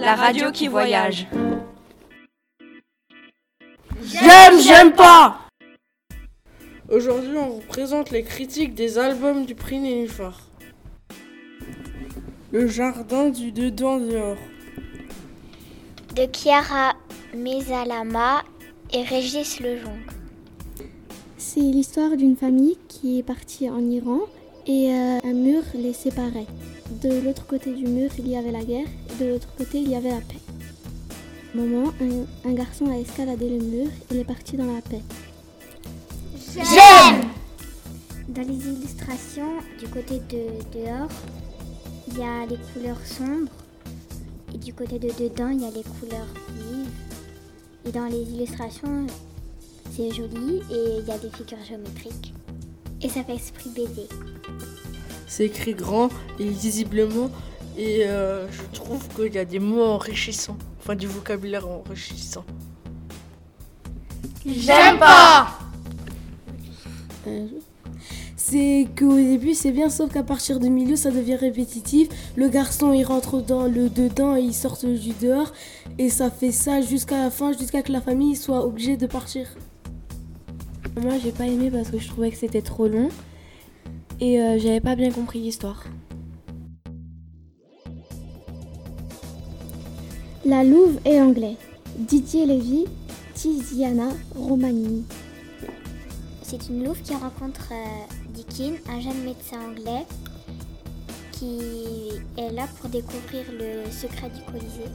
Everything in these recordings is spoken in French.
la radio qui voyage. J'aime, j'aime pas Aujourd'hui, on vous présente les critiques des albums du prix Nénuphar. Le jardin du dedans dehors. De Chiara Mesalama et Régis Lejonc. C'est l'histoire d'une famille qui est partie en Iran et euh, un mur les séparait. De l'autre côté du mur, il y avait la guerre et de l'autre côté, il y avait la paix. Un moment, un, un garçon a escaladé le mur et est parti dans la paix. J'aime Dans les illustrations, du côté de dehors, il y a les couleurs sombres. Et du côté de dedans, il y a les couleurs vives. Et dans les illustrations, c'est joli et il y a des figures géométriques. Et ça fait esprit BD. C'est écrit grand et lisiblement et euh, je trouve qu'il y a des mots enrichissants, enfin du vocabulaire enrichissant. J'aime pas C'est qu'au début c'est bien, sauf qu'à partir du milieu ça devient répétitif. Le garçon il rentre dans le dedans et il sort du dehors. Et ça fait ça jusqu'à la fin, jusqu'à que la famille soit obligée de partir. Moi j'ai pas aimé parce que je trouvais que c'était trop long. Et euh, j'avais pas bien compris l'histoire. La Louve et l'anglais. Didier Lévy, Tiziana Romanini. C'est une louve qui rencontre euh, Dickin, un jeune médecin anglais qui est là pour découvrir le secret du Colisée.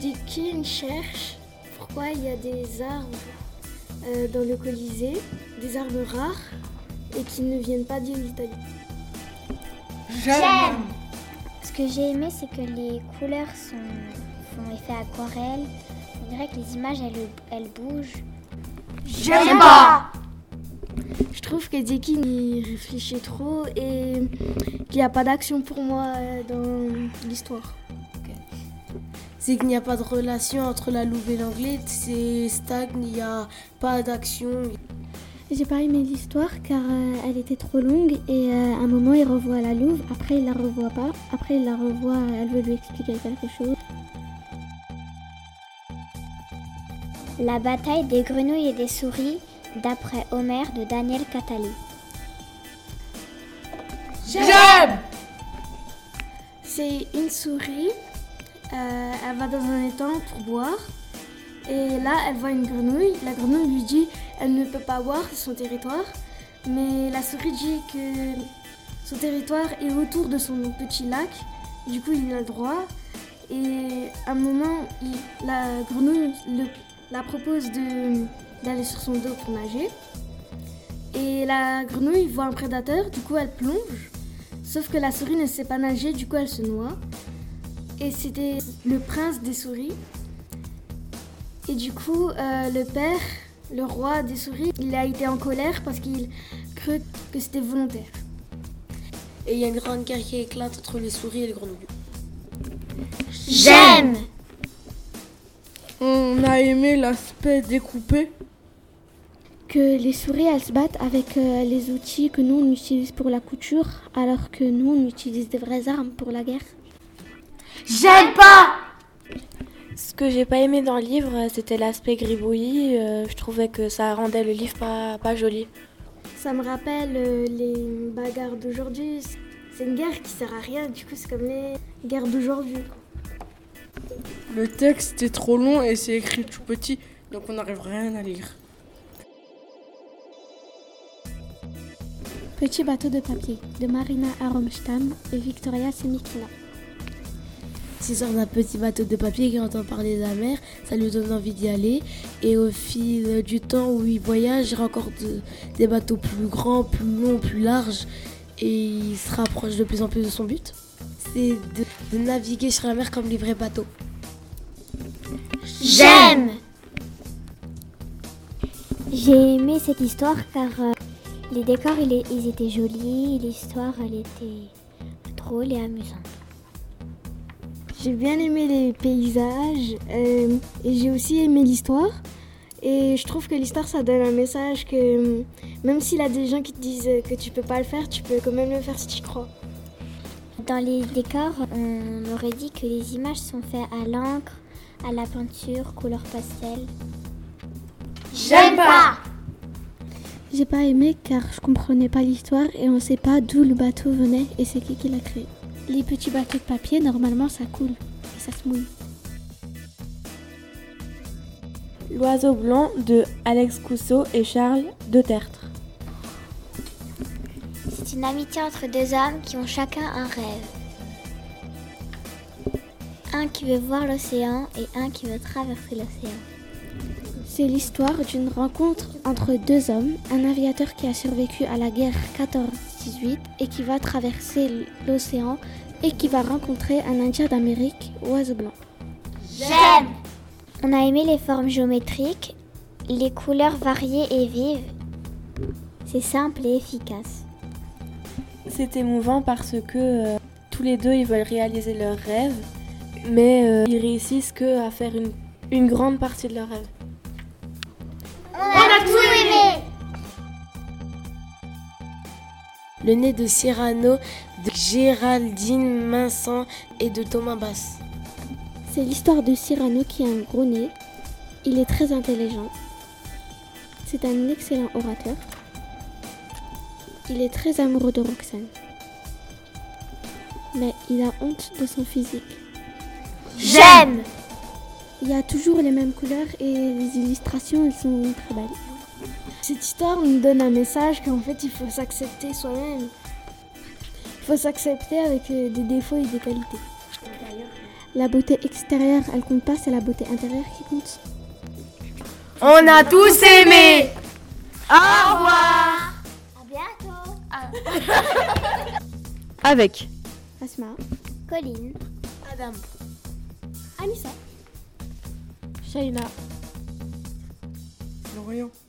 Dickin cherche pourquoi il y a des arbres euh, dans le Colisée, des arbres rares et qui ne viennent pas d'Italie. J'aime Ce que j'ai aimé, c'est que les couleurs sont, font effet aquarelle. On dirait que les images, elles, elles bougent. J'aime pas Je trouve que Dickin il réfléchit trop et qu'il n'y a pas d'action pour moi euh, dans l'histoire. C'est qu'il n'y a pas de relation entre la louve et l'anglais, c'est stagne, il n'y a pas d'action. J'ai pas aimé l'histoire car euh, elle était trop longue et euh, à un moment il revoit la louve, après il la revoit pas, après il la revoit, elle veut lui expliquer quelque chose. La bataille des grenouilles et des souris, d'après Homère de Daniel Catali. J'aime C'est une souris, euh, elle va dans un étang pour boire et là elle voit une grenouille. La grenouille lui dit elle ne peut pas c'est son territoire, mais la souris dit que son territoire est autour de son petit lac, du coup il a le droit. Et à un moment, la grenouille le- la propose d'aller sur son dos pour nager. Et la grenouille voit un prédateur, du coup elle plonge. Sauf que la souris ne sait pas nager, du coup elle se noie. Et c'était le prince des souris. Et du coup, euh, le père, le roi des souris, il a été en colère parce qu'il crut que c'était volontaire. Et il y a une grande guerre qui éclate entre les souris et les grenouilles. J'aime On a aimé l'aspect découpé. Que les souris, elles se battent avec euh, les outils que nous, on utilise pour la couture, alors que nous, on utilise des vraies armes pour la guerre. J'aime pas Ce que j'ai pas aimé dans le livre, c'était l'aspect gribouillis. Euh, je trouvais que ça rendait le livre pas, pas joli. Ça me rappelle euh, les bagarres d'aujourd'hui. C'est une guerre qui sert à rien, du coup, c'est comme les guerres d'aujourd'hui. Le texte est trop long et c'est écrit tout petit, donc on n'arrive rien à lire. Petit bateau de papier de Marina Aromstam et Victoria Semikina. C'est sur d'un petit bateau de papier qui entend parler de la mer, ça lui donne envie d'y aller. Et au fil du temps où il voyage, il rencontre de- des bateaux plus grands, plus longs, plus larges. Et il se rapproche de plus en plus de son but. C'est de, naviguer sur la mer comme les vrais bateaux. J'aime J'ai aimé cette histoire car euh, les décors ils étaient jolis, l'histoire elle était drôle et amusante. J'ai bien aimé les paysages euh, et j'ai aussi aimé l'histoire. Et je trouve que l'histoire, ça donne un message que euh, même s'il y a des gens qui te disent que tu peux pas le faire, tu peux quand même le faire si tu crois. Dans les décors, on aurait dit que les images sont faites à l'encre, à la peinture, couleur pastel. J'aime pas. J'ai pas aimé car je comprenais pas l'histoire et on sait pas d'où le bateau venait et c'est qui qui l'a créé. Les petits bateaux de papier, normalement ça coule et ça se mouille. L'oiseau blanc de Alex Cousseau et Charles de Tertre. C'est une amitié entre deux hommes qui ont chacun un rêve. Un qui veut voir l'océan et un qui veut traverser l'océan. C'est l'histoire d'une rencontre entre deux hommes, un aviateur qui a survécu à la guerre 14-18 et qui va traverser l'océan et qui va rencontrer un Indien d'Amérique, Oiseau Blanc. J'aime. On a aimé les formes géométriques, les couleurs variées et vives. C'est simple et efficace. C'est émouvant parce que euh, tous les deux ils veulent réaliser leurs rêves, mais euh, ils réussissent que à faire une, une grande partie de leurs rêves. On a tout aimé. Le nez de Cyrano de Géraldine Vincent et de Thomas Bass. C'est l'histoire de Cyrano qui a un gros nez. Il est très intelligent. C'est un excellent orateur. Il est très amoureux de Roxane. Mais il a honte de son physique. J'aime. Il y a toujours les mêmes couleurs et les illustrations, elles sont très belles. Cette histoire nous donne un message qu'en fait il faut s'accepter soi-même. Il faut s'accepter avec euh, des défauts et des qualités. La beauté extérieure, elle compte pas, c'est la beauté intérieure qui compte. On a tous aimé. Au revoir. À bientôt. Avec Asma, Colline. Adam. Anissa. Shaina. Florian.